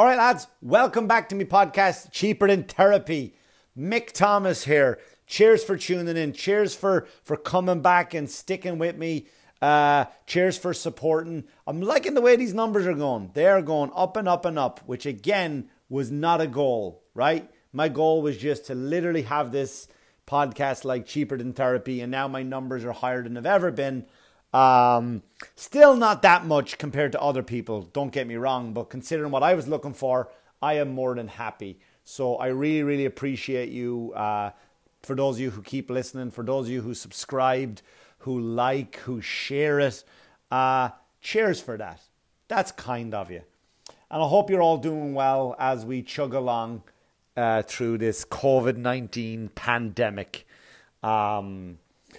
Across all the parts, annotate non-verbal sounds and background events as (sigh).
All right, lads, welcome back to my podcast, Cheaper Than Therapy. Mick Thomas here. Cheers for tuning in. Cheers for for coming back and sticking with me. Uh, cheers for supporting. I'm liking the way these numbers are going. They are going up and up and up, which again was not a goal, right? My goal was just to literally have this podcast like cheaper than therapy, and now my numbers are higher than they've ever been. Um, still not that much compared to other people, don't get me wrong, but considering what I was looking for, I am more than happy. So I really, really appreciate you. Uh, for those of you who keep listening, for those of you who subscribed, who like, who share it, uh, cheers for that. That's kind of you. And I hope you're all doing well as we chug along uh, through this COVID 19 pandemic. Um,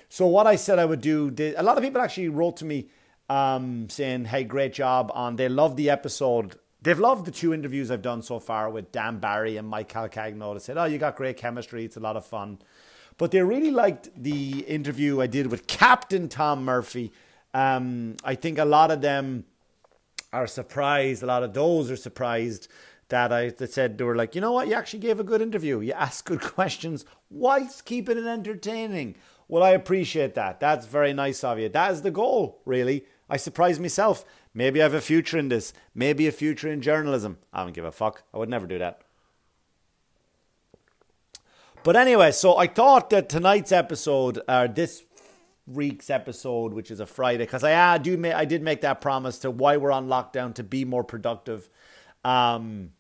so what I said I would do, a lot of people actually wrote to me um, saying, "Hey, great job!" on they love the episode. They've loved the two interviews I've done so far with Dan Barry and Mike Calcagno. They said, "Oh, you got great chemistry. It's a lot of fun." But they really liked the interview I did with Captain Tom Murphy. Um, I think a lot of them are surprised. A lot of those are surprised that I that said they were like, you know what, you actually gave a good interview. You asked good (laughs) questions whilst keeping it entertaining. Well, I appreciate that. That's very nice of you. That is the goal, really. I surprised myself. Maybe I have a future in this. Maybe a future in journalism. I don't give a fuck. I would never do that. But anyway, so I thought that tonight's episode, or uh, this week's episode, which is a Friday, because I, I do I did make that promise to why we're on lockdown to be more productive, um,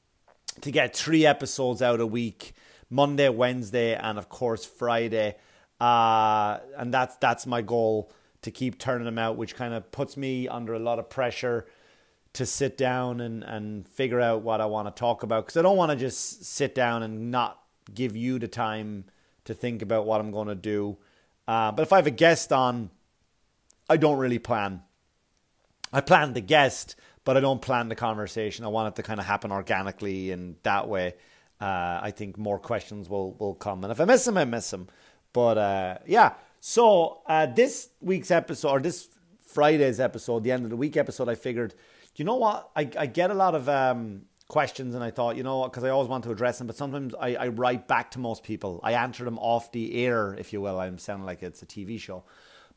to get three episodes out a week, Monday, Wednesday, and of course Friday. Uh, and that's that's my goal to keep turning them out, which kind of puts me under a lot of pressure to sit down and, and figure out what I want to talk about. Because I don't want to just sit down and not give you the time to think about what I'm going to do. Uh, but if I have a guest on, I don't really plan. I plan the guest, but I don't plan the conversation. I want it to kind of happen organically, and that way, uh, I think more questions will will come. And if I miss them, I miss them. But uh, yeah, so uh, this week's episode, or this Friday's episode, the end of the week episode, I figured, you know what? I, I get a lot of um, questions, and I thought, you know, because I always want to address them, but sometimes I, I write back to most people. I answer them off the air, if you will. I'm sounding like it's a TV show.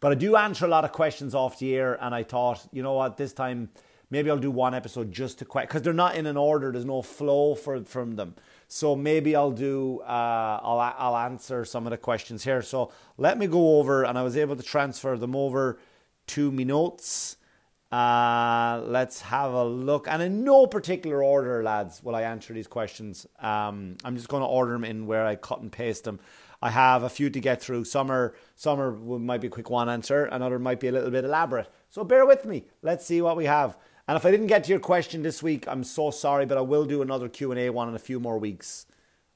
But I do answer a lot of questions off the air, and I thought, you know what, this time maybe I'll do one episode just to because they're not in an order. There's no flow for from them. So maybe I'll do uh, I'll I'll answer some of the questions here. So let me go over, and I was able to transfer them over to me notes. Uh, let's have a look, and in no particular order, lads, will I answer these questions. Um, I'm just going to order them in where I cut and paste them. I have a few to get through. Some are some are might be quick one answer, another might be a little bit elaborate. So bear with me. Let's see what we have. And if I didn't get to your question this week, I'm so sorry, but I will do another Q&A one in a few more weeks.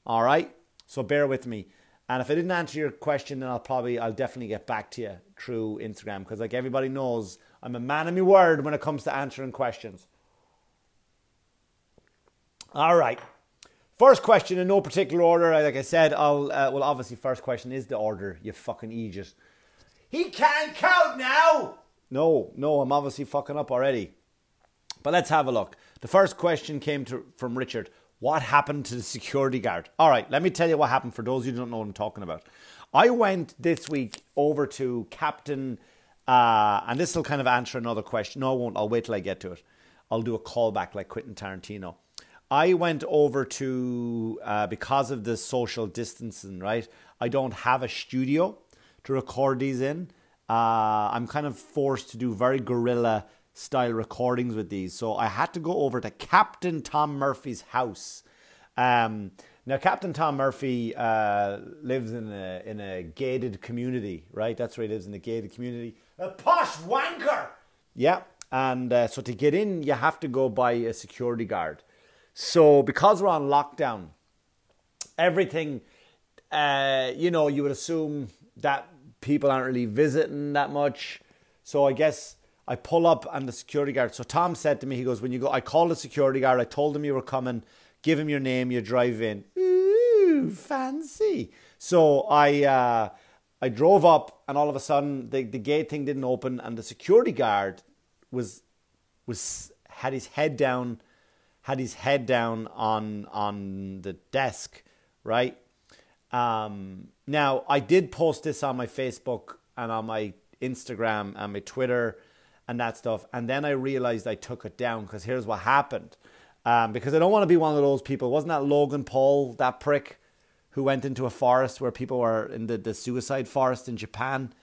All right? So bear with me. And if I didn't answer your question, then I'll probably, I'll definitely get back to you through Instagram because, like everybody knows, I'm a man of my word when it comes to answering questions. All right. First question in no particular order. Like I said, I'll, uh, well, obviously, first question is the order, you fucking idiot. He can't count now! No, no, I'm obviously fucking up already. But let's have a look. The first question came to, from Richard. What happened to the security guard? All right, let me tell you what happened for those who don't know what I'm talking about. I went this week over to Captain, uh, and this will kind of answer another question. No, I won't. I'll wait till I get to it. I'll do a callback like Quentin Tarantino. I went over to, uh, because of the social distancing, right? I don't have a studio to record these in. Uh, I'm kind of forced to do very guerrilla style recordings with these. So I had to go over to Captain Tom Murphy's house. Um, now, Captain Tom Murphy uh, lives in a, in a gated community, right? That's where he lives in a gated community. A posh wanker! Yeah, and uh, so to get in, you have to go by a security guard. So because we're on lockdown, everything, uh, you know, you would assume that people aren't really visiting that much. So I guess I pull up and the security guard. So Tom said to me, he goes, when you go, I called the security guard. I told him you were coming. Give him your name. You drive in. Ooh, fancy. So I uh, I drove up, and all of a sudden the, the gate thing didn't open, and the security guard was was had his head down, had his head down on on the desk, right? Um, now I did post this on my Facebook and on my Instagram and my Twitter and that stuff, and then I realized I took it down because here's what happened. Um, because I don't want to be one of those people. Wasn't that Logan Paul, that prick, who went into a forest where people were in the, the suicide forest in Japan?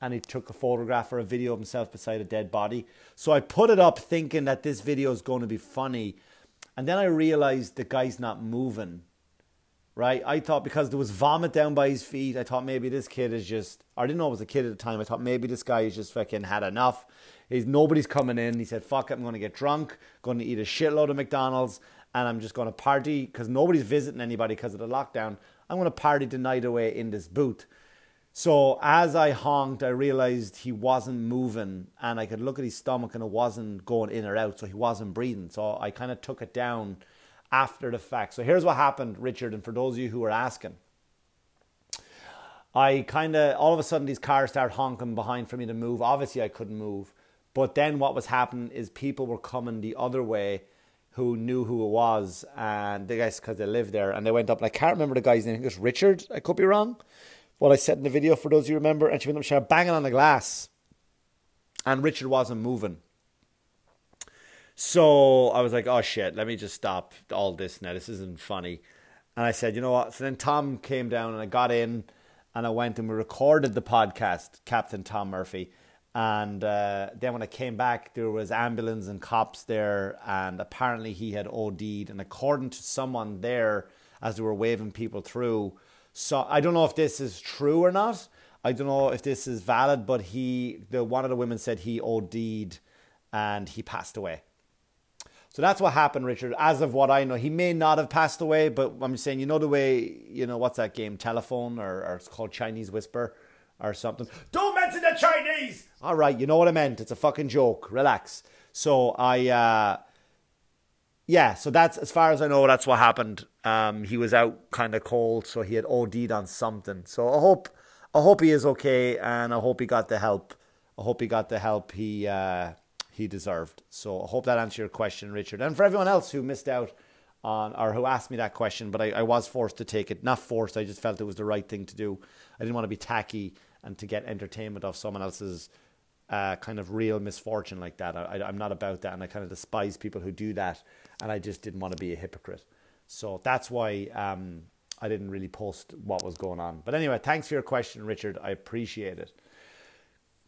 and he took a photograph or a video of himself beside a dead body. So I put it up thinking that this video is going to be funny. And then I realized the guy's not moving. Right? I thought because there was vomit down by his feet, I thought maybe this kid is just, I didn't know it was a kid at the time. I thought maybe this guy is just fucking had enough. He's, nobody's coming in. He said, fuck it, I'm going to get drunk, going to eat a shitload of McDonald's, and I'm just going to party because nobody's visiting anybody because of the lockdown. I'm going to party the night away in this booth. So as I honked, I realized he wasn't moving, and I could look at his stomach, and it wasn't going in or out, so he wasn't breathing. So I kind of took it down after the fact. So here's what happened, Richard, and for those of you who are asking, I kind of all of a sudden these cars start honking behind for me to move. Obviously, I couldn't move, but then what was happening is people were coming the other way who knew who it was, and the guys because they lived there, and they went up. And I can't remember the guy's name. I think it was Richard. I could be wrong what I said in the video for those you remember, and she went up, she banging on the glass, and Richard wasn't moving. So I was like, oh shit, let me just stop all this now. This isn't funny. And I said, you know what? So then Tom came down and I got in and I went and we recorded the podcast, Captain Tom Murphy. And uh, then when I came back, there was ambulance and cops there, and apparently he had OD'd. And according to someone there, as they were waving people through, so I don't know if this is true or not. I don't know if this is valid, but he, the one of the women said he OD'd and he passed away. So that's what happened, Richard. As of what I know, he may not have passed away, but I'm saying, you know, the way, you know, what's that game, telephone, or, or it's called Chinese Whisper or something. Mention the Chinese! All right, you know what I meant. It's a fucking joke. Relax. So I, uh, yeah, so that's as far as I know. That's what happened. Um, he was out kind of cold, so he had OD'd on something. So I hope, I hope he is okay, and I hope he got the help. I hope he got the help he uh, he deserved. So I hope that answered your question, Richard. And for everyone else who missed out on or who asked me that question, but I, I was forced to take it. Not forced. I just felt it was the right thing to do. I didn't want to be tacky and to get entertainment off someone else's uh, kind of real misfortune like that. I, I'm not about that, and I kind of despise people who do that and I just didn't want to be a hypocrite. So that's why um, I didn't really post what was going on. But anyway, thanks for your question, Richard. I appreciate it.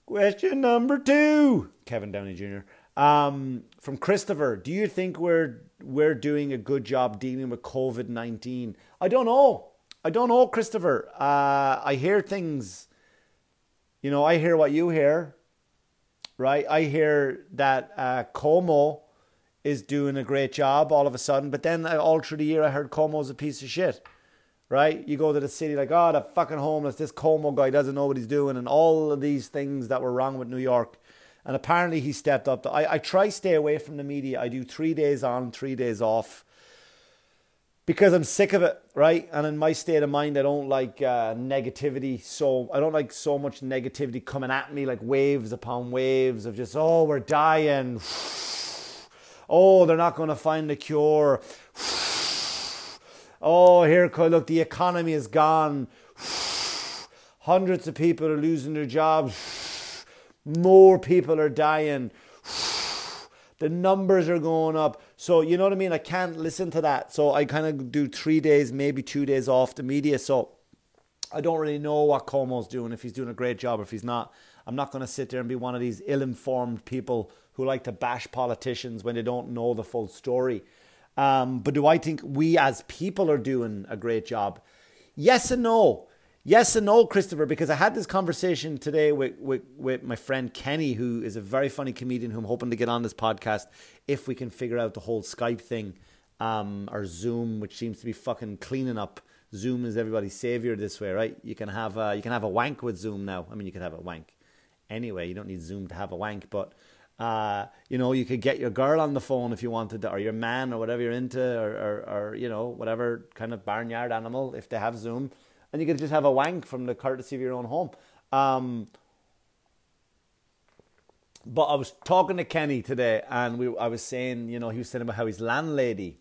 Question number two, Kevin Downey Jr. Um, from Christopher, do you think we're we're doing a good job dealing with COVID nineteen? I don't know. I don't know, Christopher. Uh, I hear things. You know, I hear what you hear, right? I hear that uh, Cuomo is doing a great job all of a sudden. But then all through the year, I heard Cuomo's a piece of shit. Right? You go to the city like, oh, the fucking homeless. This Cuomo guy doesn't know what he's doing, and all of these things that were wrong with New York. And apparently, he stepped up. I, I try stay away from the media. I do three days on, three days off because I'm sick of it, right? And in my state of mind, I don't like uh, negativity. So I don't like so much negativity coming at me like waves upon waves of just, oh, we're dying (sighs) Oh, they're not going to find a cure. (sighs) Oh, here, look, the economy is gone. (sighs) Hundreds of people are losing their jobs. More people are dying. The numbers are going up. So, you know what I mean? I can't listen to that. So, I kind of do three days, maybe two days off the media. So, I don't really know what Cuomo's doing, if he's doing a great job, or if he's not. I'm not going to sit there and be one of these ill informed people who like to bash politicians when they don't know the full story. Um, but do I think we as people are doing a great job? Yes and no. Yes and no, Christopher, because I had this conversation today with, with, with my friend Kenny, who is a very funny comedian who I'm hoping to get on this podcast if we can figure out the whole Skype thing um, or Zoom, which seems to be fucking cleaning up. Zoom is everybody's savior this way, right? You can have a, you can have a wank with Zoom now. I mean, you can have a wank anyway. You don't need Zoom to have a wank, but uh, you know, you could get your girl on the phone if you wanted to, or your man, or whatever you're into, or, or, or, you know, whatever kind of barnyard animal, if they have Zoom. And you could just have a wank from the courtesy of your own home. Um, but I was talking to Kenny today, and we I was saying, you know, he was saying about how his landlady.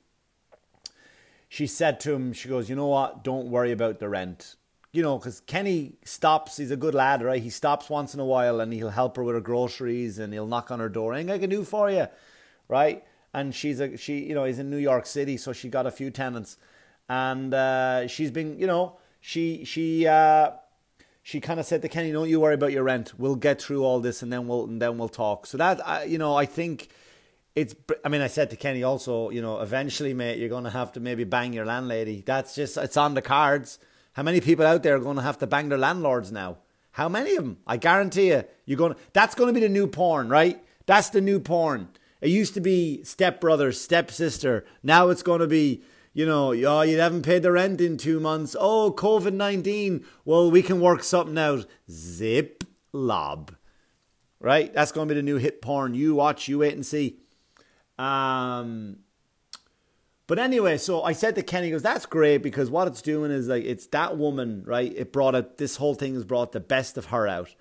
She said to him, she goes, you know what? Don't worry about the rent. You know, because Kenny stops. He's a good lad, right? He stops once in a while, and he'll help her with her groceries, and he'll knock on her door. Anything I can do for you, right? And she's a she, you know, he's in New York City, so she got a few tenants, and uh, she's been, you know, she she. Uh, she kind of said to Kenny, "Don't you worry about your rent. We'll get through all this, and then we'll and then we'll talk." So that uh, you know, I think it's. I mean, I said to Kenny also, you know, eventually, mate, you're going to have to maybe bang your landlady. That's just it's on the cards. How many people out there are going to have to bang their landlords now? How many of them? I guarantee you, you're going. That's going to be the new porn, right? That's the new porn. It used to be stepbrother, stepsister. Now it's going to be you know, oh, you haven't paid the rent in two months. Oh, COVID 19. Well, we can work something out. Zip lob. Right? That's going to be the new hit porn. You watch, you wait and see. Um, but anyway, so I said to Kenny, goes, that's great because what it's doing is like, it's that woman, right? It brought it, this whole thing has brought the best of her out.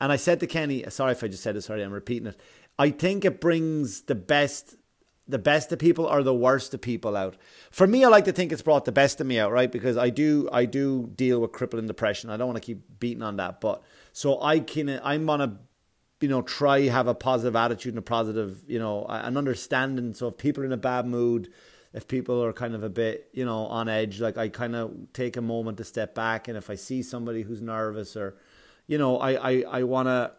And I said to Kenny, sorry if I just said it, sorry, I'm repeating it. I think it brings the best the best of people or the worst of people out. For me, I like to think it's brought the best of me out, right? Because I do, I do deal with crippling depression. I don't want to keep beating on that, but so I can, I'm gonna, you know, try have a positive attitude and a positive, you know, an understanding. So if people are in a bad mood, if people are kind of a bit, you know, on edge, like I kind of take a moment to step back, and if I see somebody who's nervous or, you know, I, I, I want to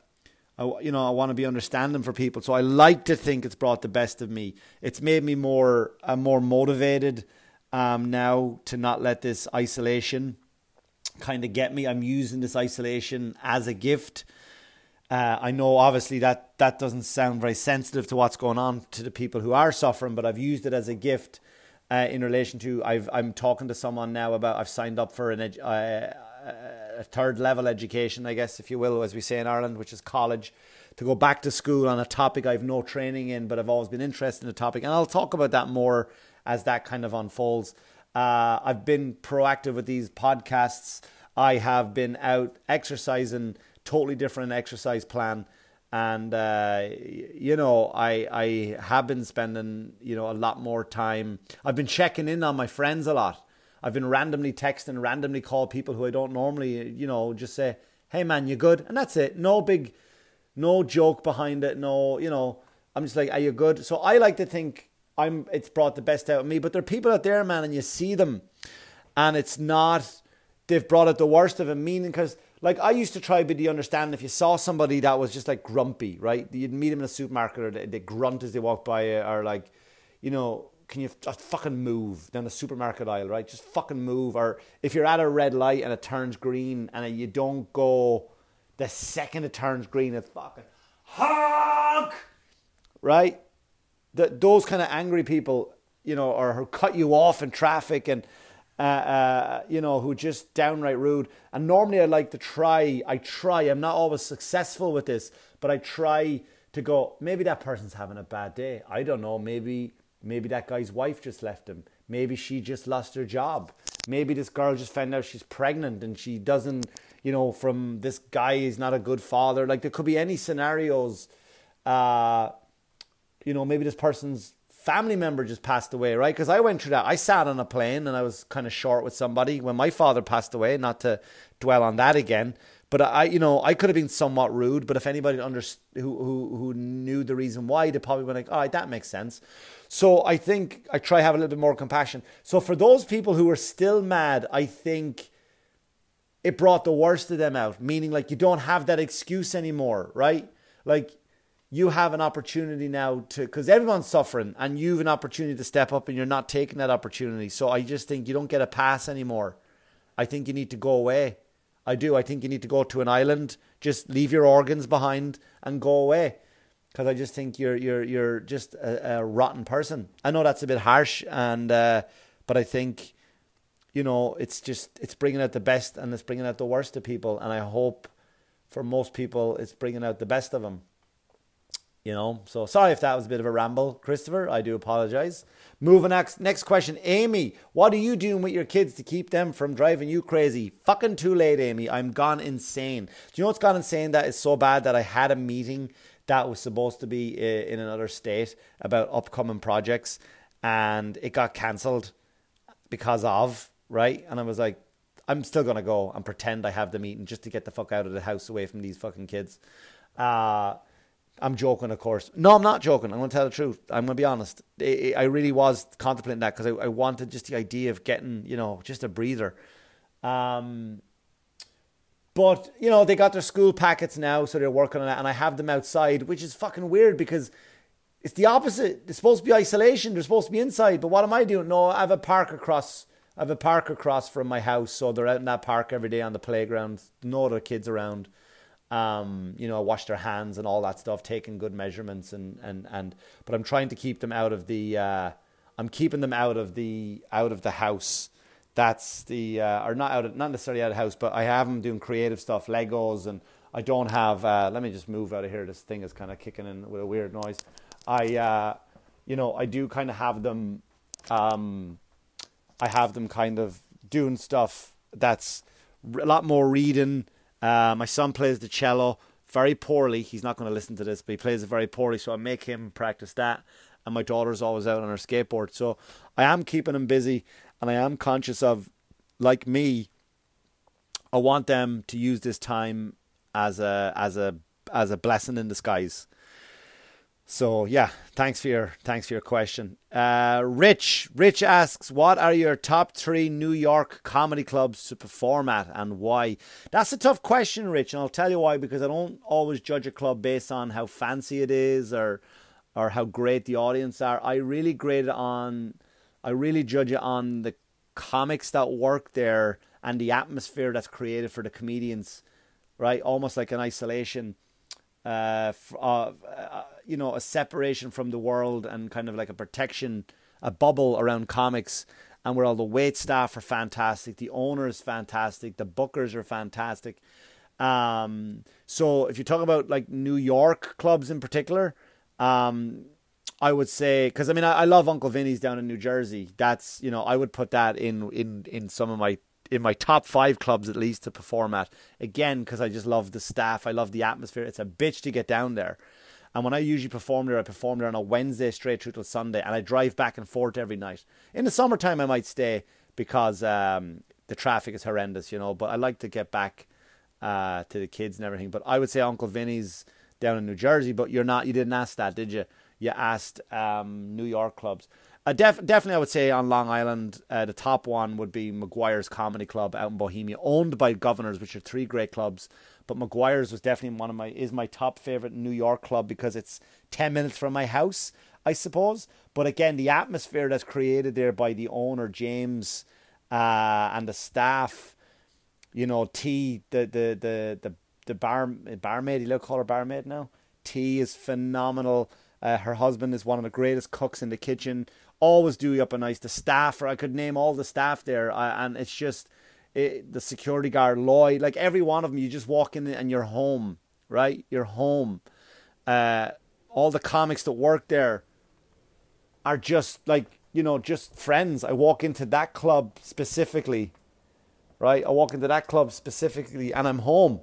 I, you know, I want to be understanding for people. So I like to think it's brought the best of me. It's made me more, uh, more motivated um, now to not let this isolation kind of get me. I'm using this isolation as a gift. Uh, I know obviously that that doesn't sound very sensitive to what's going on to the people who are suffering, but I've used it as a gift uh, in relation to I've I'm talking to someone now about I've signed up for an edu- uh, a third level education, I guess, if you will, as we say in Ireland, which is college, to go back to school on a topic I've no training in, but I've always been interested in the topic. And I'll talk about that more as that kind of unfolds. Uh, I've been proactive with these podcasts. I have been out exercising, totally different exercise plan. And, uh, you know, I, I have been spending, you know, a lot more time. I've been checking in on my friends a lot I've been randomly texting, randomly call people who I don't normally, you know, just say, "Hey man, you good?" And that's it. No big, no joke behind it. No, you know, I'm just like, "Are you good?" So I like to think I'm. It's brought the best out of me. But there are people out there, man, and you see them, and it's not. They've brought out the worst of them. Meaning, because like I used to try to be understanding if you saw somebody that was just like grumpy, right? You'd meet them in a supermarket or they, they grunt as they walk by, or like, you know, can you just fucking move down the supermarket aisle, right? Just fucking move. Or if you're at a red light and it turns green and you don't go the second it turns green, it's fucking honk, right? The, those kind of angry people, you know, or who cut you off in traffic and, uh, uh, you know, who just downright rude. And normally I like to try, I try, I'm not always successful with this, but I try to go, maybe that person's having a bad day. I don't know, maybe Maybe that guy's wife just left him. Maybe she just lost her job. Maybe this girl just found out she's pregnant and she doesn't, you know, from this guy is not a good father. Like there could be any scenarios. Uh, you know, maybe this person's family member just passed away, right? Because I went through that. I sat on a plane and I was kind of short with somebody when my father passed away. Not to dwell on that again, but I, you know, I could have been somewhat rude. But if anybody under who who who knew the reason why, they probably went like, "All right, that makes sense." So I think I try have a little bit more compassion. So for those people who are still mad, I think it brought the worst of them out. Meaning, like you don't have that excuse anymore, right? Like you have an opportunity now to because everyone's suffering and you have an opportunity to step up and you're not taking that opportunity so i just think you don't get a pass anymore i think you need to go away i do i think you need to go to an island just leave your organs behind and go away because I just think you're you're you're just a, a, rotten person. I know that's a bit harsh, and uh, but I think you know it's just it's bringing out the best and it's bringing out the worst of people, and I hope for most people it's bringing out the best of them. You know, so sorry if that was a bit of a ramble, Christopher. I do apologize. Moving next next question, Amy. What are you doing with your kids to keep them from driving you crazy? Fucking too late, Amy. I'm gone insane. Do you know what's gone insane? That is so bad that I had a meeting that was supposed to be in another state about upcoming projects, and it got cancelled because of right. And I was like, I'm still gonna go and pretend I have the meeting just to get the fuck out of the house away from these fucking kids. Uh, I'm joking, of course. No, I'm not joking. I'm going to tell the truth. I'm going to be honest. I really was contemplating that because I, I, wanted just the idea of getting, you know, just a breather. Um, but you know, they got their school packets now, so they're working on it, and I have them outside, which is fucking weird because it's the opposite. It's supposed to be isolation. They're supposed to be inside. But what am I doing? No, I have a park across. I have a park across from my house, so they're out in that park every day on the playground. No other kids around um, you know, I wash their hands and all that stuff, taking good measurements and and and. But I'm trying to keep them out of the. Uh, I'm keeping them out of the out of the house. That's the uh, or not out of not necessarily out of house, but I have them doing creative stuff, Legos, and I don't have. Uh, let me just move out of here. This thing is kind of kicking in with a weird noise. I, uh, you know, I do kind of have them. Um, I have them kind of doing stuff that's a lot more reading uh, my son plays the cello very poorly. He's not going to listen to this, but he plays it very poorly. So I make him practice that. And my daughter's always out on her skateboard. So I am keeping them busy. And I am conscious of, like me, I want them to use this time as a as a as a blessing in disguise. So yeah, thanks for your thanks for your question. Uh, Rich Rich asks, what are your top three New York comedy clubs to perform at and why? That's a tough question, Rich, and I'll tell you why because I don't always judge a club based on how fancy it is or or how great the audience are. I really grade it on I really judge it on the comics that work there and the atmosphere that's created for the comedians, right? Almost like an isolation uh, uh, uh, you know, a separation from the world and kind of like a protection, a bubble around comics, and where all the wait staff are fantastic, the owner is fantastic, the bookers are fantastic. Um, so if you talk about like New York clubs in particular, um, I would say because I mean I, I, love Uncle Vinnie's down in New Jersey. That's you know I would put that in in in some of my in my top five clubs at least to perform at. Again, because I just love the staff, I love the atmosphere. It's a bitch to get down there. And when I usually perform there, I perform there on a Wednesday straight through till Sunday, and I drive back and forth every night. In the summertime, I might stay because um, the traffic is horrendous, you know. But I like to get back uh, to the kids and everything. But I would say Uncle Vinnie's down in New Jersey. But you're not. You didn't ask that, did you? You asked um, New York clubs. Uh, def- definitely, I would say on Long Island, uh, the top one would be McGuire's Comedy Club out in Bohemia, owned by Governors, which are three great clubs. But McGuire's was definitely one of my is my top favorite New York club because it's ten minutes from my house, I suppose. But again, the atmosphere that's created there by the owner James uh, and the staff, you know, T the the the the the bar barmaid, you look call her barmaid now. T is phenomenal. Uh, her husband is one of the greatest cooks in the kitchen always do you up a nice. The staff, or I could name all the staff there, uh, and it's just it, the security guard, Lloyd, like every one of them. You just walk in and you're home, right? You're home. Uh, all the comics that work there are just like you know, just friends. I walk into that club specifically, right? I walk into that club specifically, and I'm home.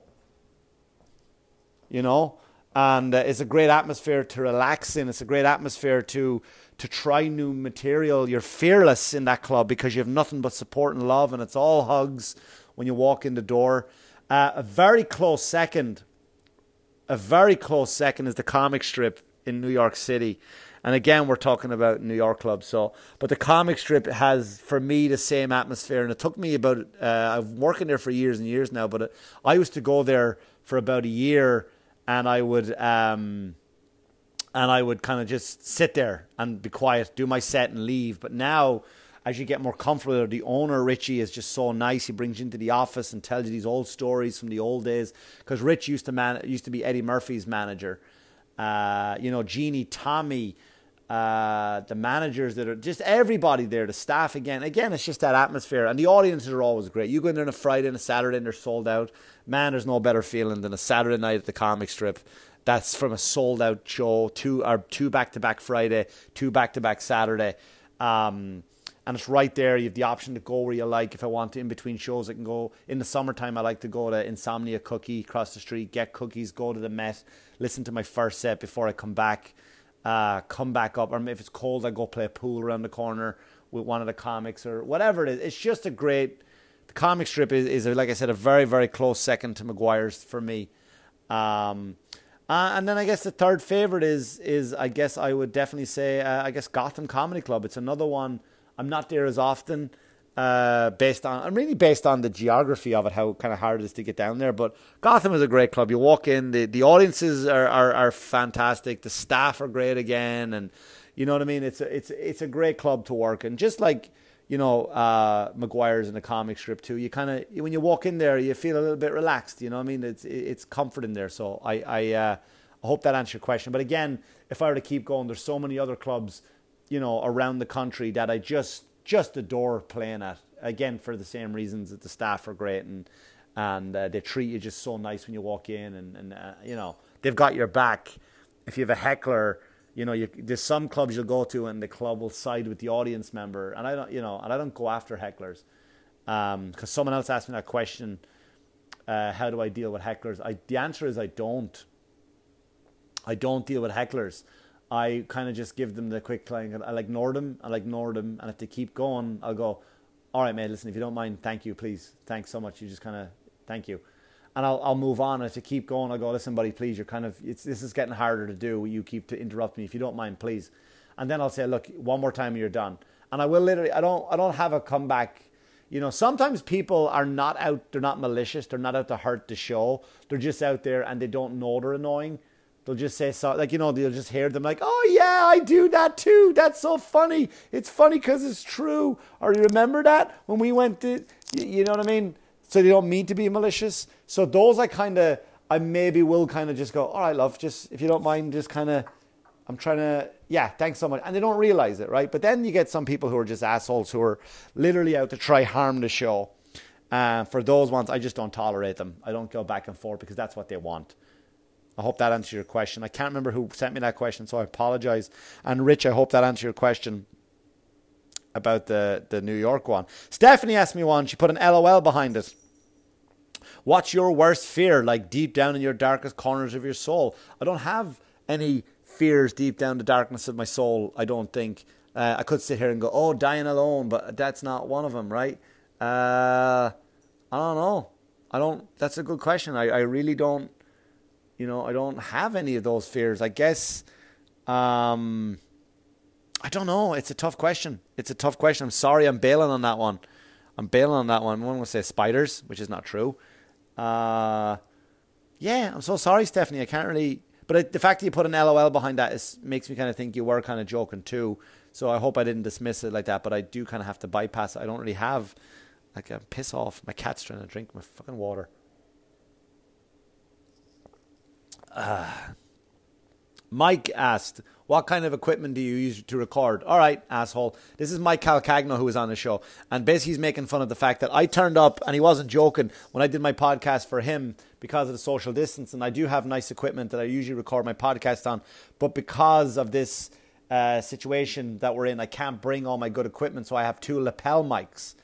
You know, and uh, it's a great atmosphere to relax in. It's a great atmosphere to to try new material. You're fearless in that club because you have nothing but support and love, and it's all hugs when you walk in the door. Uh, a very close second, a very close second is the comic strip in New York City. And again, we're talking about New York clubs. So, but the comic strip has, for me, the same atmosphere. And it took me about, uh, I've working there for years and years now, but it, I used to go there for about a year and I would, um, and I would kind of just sit there and be quiet, do my set and leave. But now, as you get more comfortable, the owner Richie is just so nice. He brings you into the office and tells you these old stories from the old days. Because Rich used to man used to be Eddie Murphy's manager. Uh, you know, Jeannie, Tommy, uh, the managers that are just everybody there, the staff again. Again, it's just that atmosphere, and the audiences are always great. You go in there on a Friday and a Saturday, and they're sold out. Man, there's no better feeling than a Saturday night at the comic strip that's from a sold out show, two or two back to back Friday, two back to back Saturday. Um, and it's right there. You have the option to go where you like. If I want to, in between shows, I can go. In the summertime, I like to go to Insomnia Cookie across the street, get cookies, go to the Met, listen to my first set before I come back. Uh, come back up, or if it's cold, I go play pool around the corner with one of the comics or whatever it is. It's just a great. The comic strip is, is like I said, a very very close second to McGuire's for me. Um, uh, and then I guess the third favorite is is I guess I would definitely say uh, I guess Gotham Comedy Club. It's another one. I'm not there as often, uh, based on I'm really based on the geography of it, how kind of hard it is to get down there. But Gotham is a great club. You walk in, the the audiences are are, are fantastic. The staff are great again, and you know what I mean. It's a, it's it's a great club to work, and just like you know, uh, McGuire's in the comic strip too. You kind of when you walk in there, you feel a little bit relaxed. You know, what I mean, it's it's comfort in there. So I I, uh, I hope that answers your question. But again, if I were to keep going, there's so many other clubs, you know, around the country that I just just adore playing at. Again, for the same reasons that the staff are great and and uh, they treat you just so nice when you walk in, and and uh, you know they've got your back. If you have a heckler you know, you, there's some clubs you'll go to and the club will side with the audience member, and I don't, you know, and I don't go after hecklers, because um, someone else asked me that question. Uh, how do I deal with hecklers? I, the answer is I don't. I don't deal with hecklers. I kind of just give them the quick line. I'll ignore them. I'll ignore them, and if they keep going, I'll go. All right, mate. Listen, if you don't mind, thank you, please. Thanks so much. You just kind of thank you and I'll I'll move on. And if you keep going, I'll go, listen, buddy, please, you're kind of it's this is getting harder to do. You keep to interrupt me if you don't mind, please. And then I'll say, look, one more time, you're done. And I will literally, I don't I don't have a comeback. You know, sometimes people are not out, they're not malicious, they're not out to hurt the show. They're just out there and they don't know they're annoying. They'll just say so, like you know, they'll just hear them like, "Oh yeah, I do that too. That's so funny. It's funny because it's true." Or you remember that when we went to, you know what I mean? So they don't mean to be malicious. So those I kind of, I maybe will kind of just go, all right, love, just if you don't mind, just kind of, I'm trying to, yeah, thanks so much. And they don't realize it, right? But then you get some people who are just assholes who are literally out to try harm the show. Uh, for those ones, I just don't tolerate them. I don't go back and forth because that's what they want. I hope that answers your question. I can't remember who sent me that question, so I apologize. And Rich, I hope that answers your question about the, the New York one. Stephanie asked me one. She put an LOL behind it. What's your worst fear, like deep down in your darkest corners of your soul? I don't have any fears deep down the darkness of my soul, I don't think. Uh, I could sit here and go, oh, dying alone, but that's not one of them, right? Uh, I don't know. I don't, that's a good question. I, I really don't, you know, I don't have any of those fears. I guess, um, I don't know. It's a tough question. It's a tough question. I'm sorry, I'm bailing on that one. I'm bailing on that one. One would say spiders, which is not true. Uh, yeah, I'm so sorry, Stephanie. I can't really. But the fact that you put an LOL behind that is, makes me kind of think you were kind of joking too. So I hope I didn't dismiss it like that. But I do kind of have to bypass it. I don't really have like a piss off. My cat's trying to drink my fucking water. Uh, Mike asked, what kind of equipment do you use to record? All right, asshole. This is Mike Calcagno who was on the show. And basically, he's making fun of the fact that I turned up, and he wasn't joking, when I did my podcast for him because of the social distance. And I do have nice equipment that I usually record my podcast on. But because of this uh, situation that we're in, I can't bring all my good equipment. So I have two lapel mics.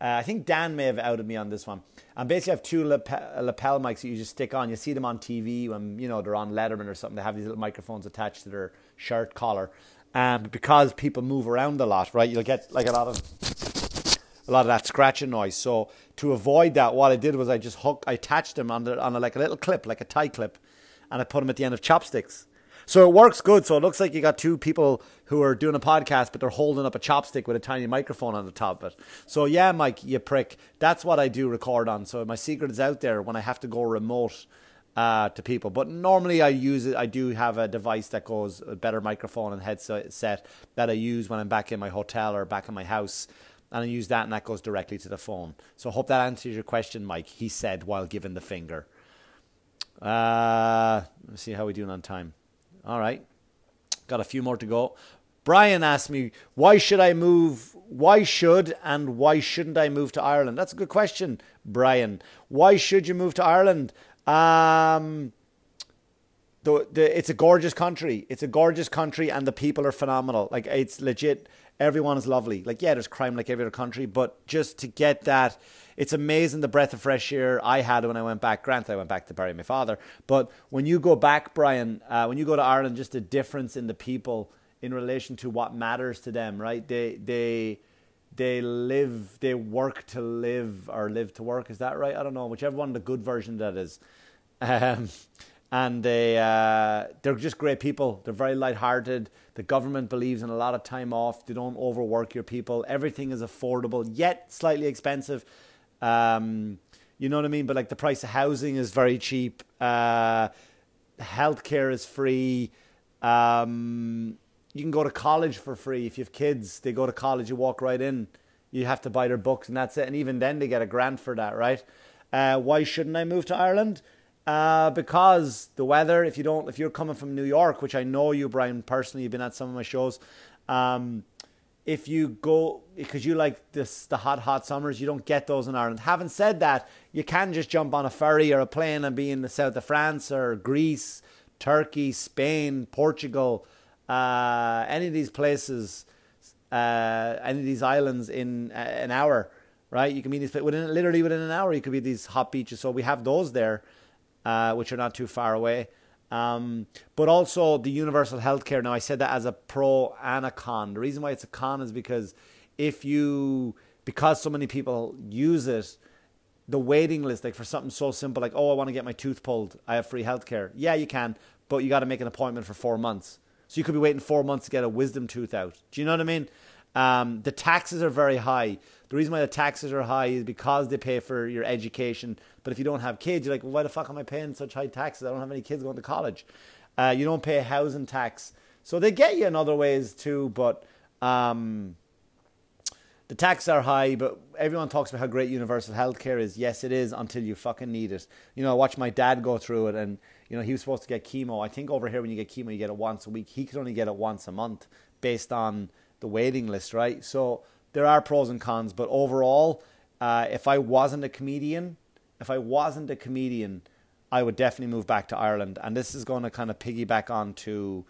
Uh, I think Dan may have outed me on this one. And basically, I have two lapel, lapel mics that you just stick on. You see them on TV when you know they're on Letterman or something. They have these little microphones attached to their shirt collar. Um, because people move around a lot, right? You'll get like a lot of a lot of that scratching noise. So to avoid that, what I did was I just hook, I attached them on the, on a, like a little clip, like a tie clip, and I put them at the end of chopsticks. So it works good. So it looks like you got two people who are doing a podcast, but they're holding up a chopstick with a tiny microphone on the top of it. So yeah, Mike, you prick. That's what I do record on. So my secret is out there when I have to go remote uh, to people. But normally I use it. I do have a device that goes a better microphone and headset that I use when I'm back in my hotel or back in my house. And I use that, and that goes directly to the phone. So I hope that answers your question, Mike. He said while giving the finger. Uh, let's see how we're doing on time. All right, got a few more to go. Brian asked me, why should I move? Why should and why shouldn't I move to Ireland? That's a good question, Brian. Why should you move to Ireland? Um, the, the, it's a gorgeous country. It's a gorgeous country, and the people are phenomenal. Like it's legit. everyone is lovely. Like, yeah, there's crime like every other country, but just to get that, it's amazing the breath of fresh air I had when I went back. Granted, I went back to bury my father, but when you go back, Brian, uh, when you go to Ireland, just the difference in the people in relation to what matters to them, right? They they they live, they work to live or live to work. Is that right? I don't know. Whichever one the good version that is. Um, and they uh, they're just great people. They're very light-hearted. The government believes in a lot of time off. They don't overwork your people. Everything is affordable, yet slightly expensive. Um, you know what I mean? But like the price of housing is very cheap. Uh, healthcare is free. Um, you can go to college for free if you have kids. They go to college, you walk right in. You have to buy their books, and that's it. And even then, they get a grant for that, right? Uh, why shouldn't I move to Ireland? Uh, because the weather. If you don't, if you're coming from New York, which I know you, Brian, personally, you've been at some of my shows. Um, if you go because you like this the hot hot summers you don't get those in Ireland having said that you can just jump on a ferry or a plane and be in the south of France or Greece Turkey Spain Portugal uh, any of these places, uh, any of these islands in uh, an hour, right? You can be these within literally within an hour. You could be these hot beaches. So we have those there, uh, which are not too far away. Um, but also the universal healthcare. Now I said that as a pro and a con. The reason why it's a con is because if you because so many people use it, the waiting list, like for something so simple, like oh, I want to get my tooth pulled, I have free healthcare. Yeah, you can, but you got to make an appointment for four months. So you could be waiting four months to get a wisdom tooth out. Do you know what I mean? Um, the taxes are very high. The reason why the taxes are high is because they pay for your education. But if you don't have kids, you're like, well, why the fuck am I paying such high taxes? I don't have any kids going to college. Uh, you don't pay housing tax. So they get you in other ways too, but um, the taxes are high. But everyone talks about how great universal healthcare is. Yes, it is until you fucking need it. You know, I watched my dad go through it and you know, he was supposed to get chemo. I think over here when you get chemo, you get it once a week. He could only get it once a month based on the waiting list, right? So there are pros and cons, but overall, uh, if I wasn't a comedian, if I wasn't a comedian, I would definitely move back to Ireland. And this is going to kind of piggyback on to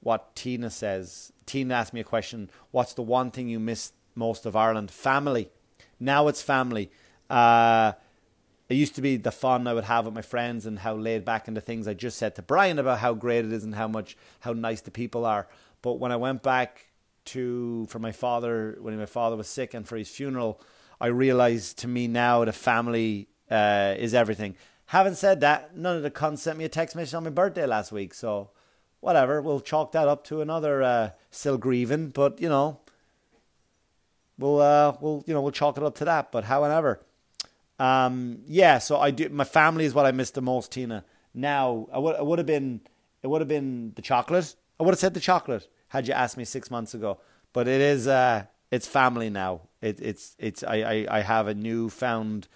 what Tina says. Tina asked me a question What's the one thing you miss most of Ireland? Family. Now it's family. Uh, it used to be the fun I would have with my friends and how laid back into things I just said to Brian about how great it is and how much how nice the people are. But when I went back to for my father when my father was sick and for his funeral, I realized to me now the family uh, is everything. Having said that, none of the cons sent me a text message on my birthday last week, so whatever. We'll chalk that up to another uh, still grieving, but you know, we'll uh, we'll you know we'll chalk it up to that. But however. Um, yeah, so I do. My family is what I miss the most, Tina. Now, I would, would have been, it would have been the chocolate. I would have said the chocolate had you asked me six months ago. But it is, uh, it's family now. It, it's, it's. I, I, I have a newfound.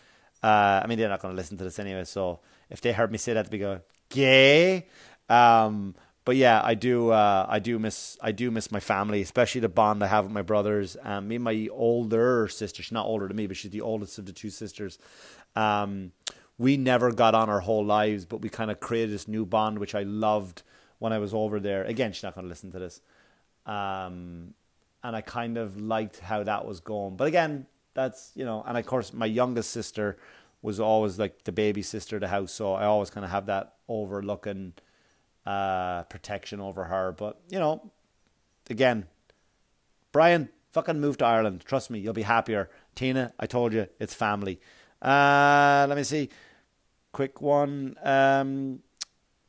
Uh, I mean, they're not going to listen to this anyway. So if they heard me say that, they'd go gay. Um, but yeah, I do. Uh, I do miss. I do miss my family, especially the bond I have with my brothers. Um, me and my older sister. She's not older than me, but she's the oldest of the two sisters. Um, we never got on our whole lives, but we kind of created this new bond, which I loved when I was over there. Again, she's not going to listen to this. Um, and I kind of liked how that was going. But again, that's you know, and of course, my youngest sister was always like the baby sister of the house, so I always kind of have that overlooking uh, protection over her. But, you know, again, Brian, fucking move to Ireland. Trust me, you'll be happier. Tina, I told you, it's family. Uh, let me see. Quick one. Um,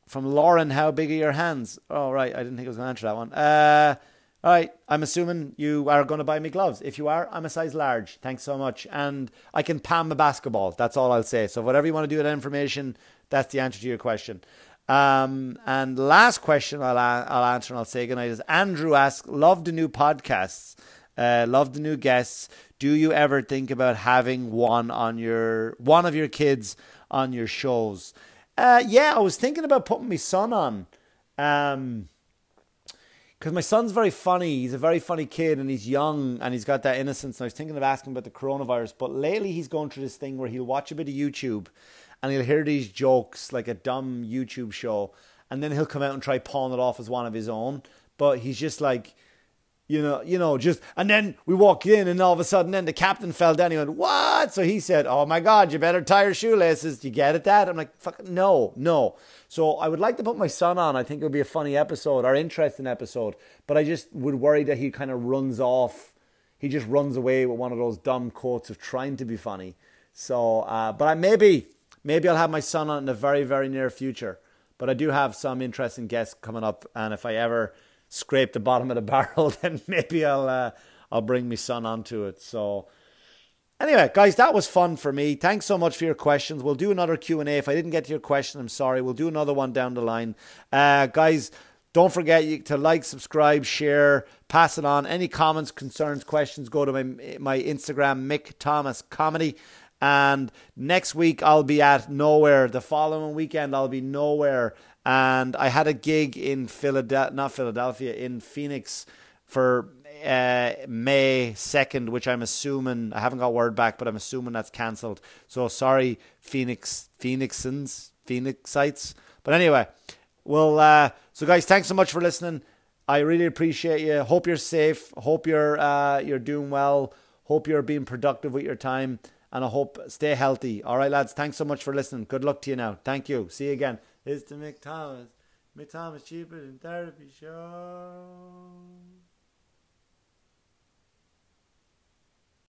from Lauren, how big are your hands? Oh, right. I didn't think I was going to answer that one. Uh, all right. I'm assuming you are going to buy me gloves. If you are, I'm a size large. Thanks so much. And I can palm a basketball. That's all I'll say. So, whatever you want to do with that information, that's the answer to your question. Um, and last question I'll, I'll answer and I'll say goodnight is Andrew asks, love the new podcasts, uh, love the new guests. Do you ever think about having one on your one of your kids on your shows? Uh, yeah, I was thinking about putting my son on. Um, because my son's very funny. He's a very funny kid and he's young and he's got that innocence. And I was thinking of asking about the coronavirus, but lately he's going through this thing where he'll watch a bit of YouTube and he'll hear these jokes like a dumb YouTube show, and then he'll come out and try pawn it off as one of his own. But he's just like, you know, you know, just and then we walk in and all of a sudden then the captain fell down. He went, What? So he said, Oh my god, you better tie your shoelaces. Do you get it that? I'm like, fuck no, no. So I would like to put my son on. I think it would be a funny episode or interesting episode. But I just would worry that he kind of runs off. He just runs away with one of those dumb quotes of trying to be funny. So uh, but I maybe maybe I'll have my son on in the very, very near future. But I do have some interesting guests coming up, and if I ever scrape the bottom of the (laughs) barrel, then maybe I'll uh, I'll bring my son onto it. So anyway, guys, that was fun for me. Thanks so much for your questions. We'll do another Q and A. If I didn't get to your question, I'm sorry. We'll do another one down the line, uh, guys. Don't forget to like, subscribe, share, pass it on. Any comments, concerns, questions, go to my my Instagram, Mick Thomas Comedy. And next week I'll be at nowhere. The following weekend I'll be nowhere and I had a gig in Philadelphia, not Philadelphia, in Phoenix for uh, May 2nd, which I'm assuming, I haven't got word back, but I'm assuming that's cancelled. So sorry, Phoenix, Phoenixans, Phoenixites. But anyway, well, uh, so guys, thanks so much for listening. I really appreciate you. Hope you're safe. Hope you're uh, you're doing well. Hope you're being productive with your time, and I hope stay healthy. All right, lads. Thanks so much for listening. Good luck to you now. Thank you. See you again is to Mick Thomas. Mick Thomas cheaper than therapy. Show.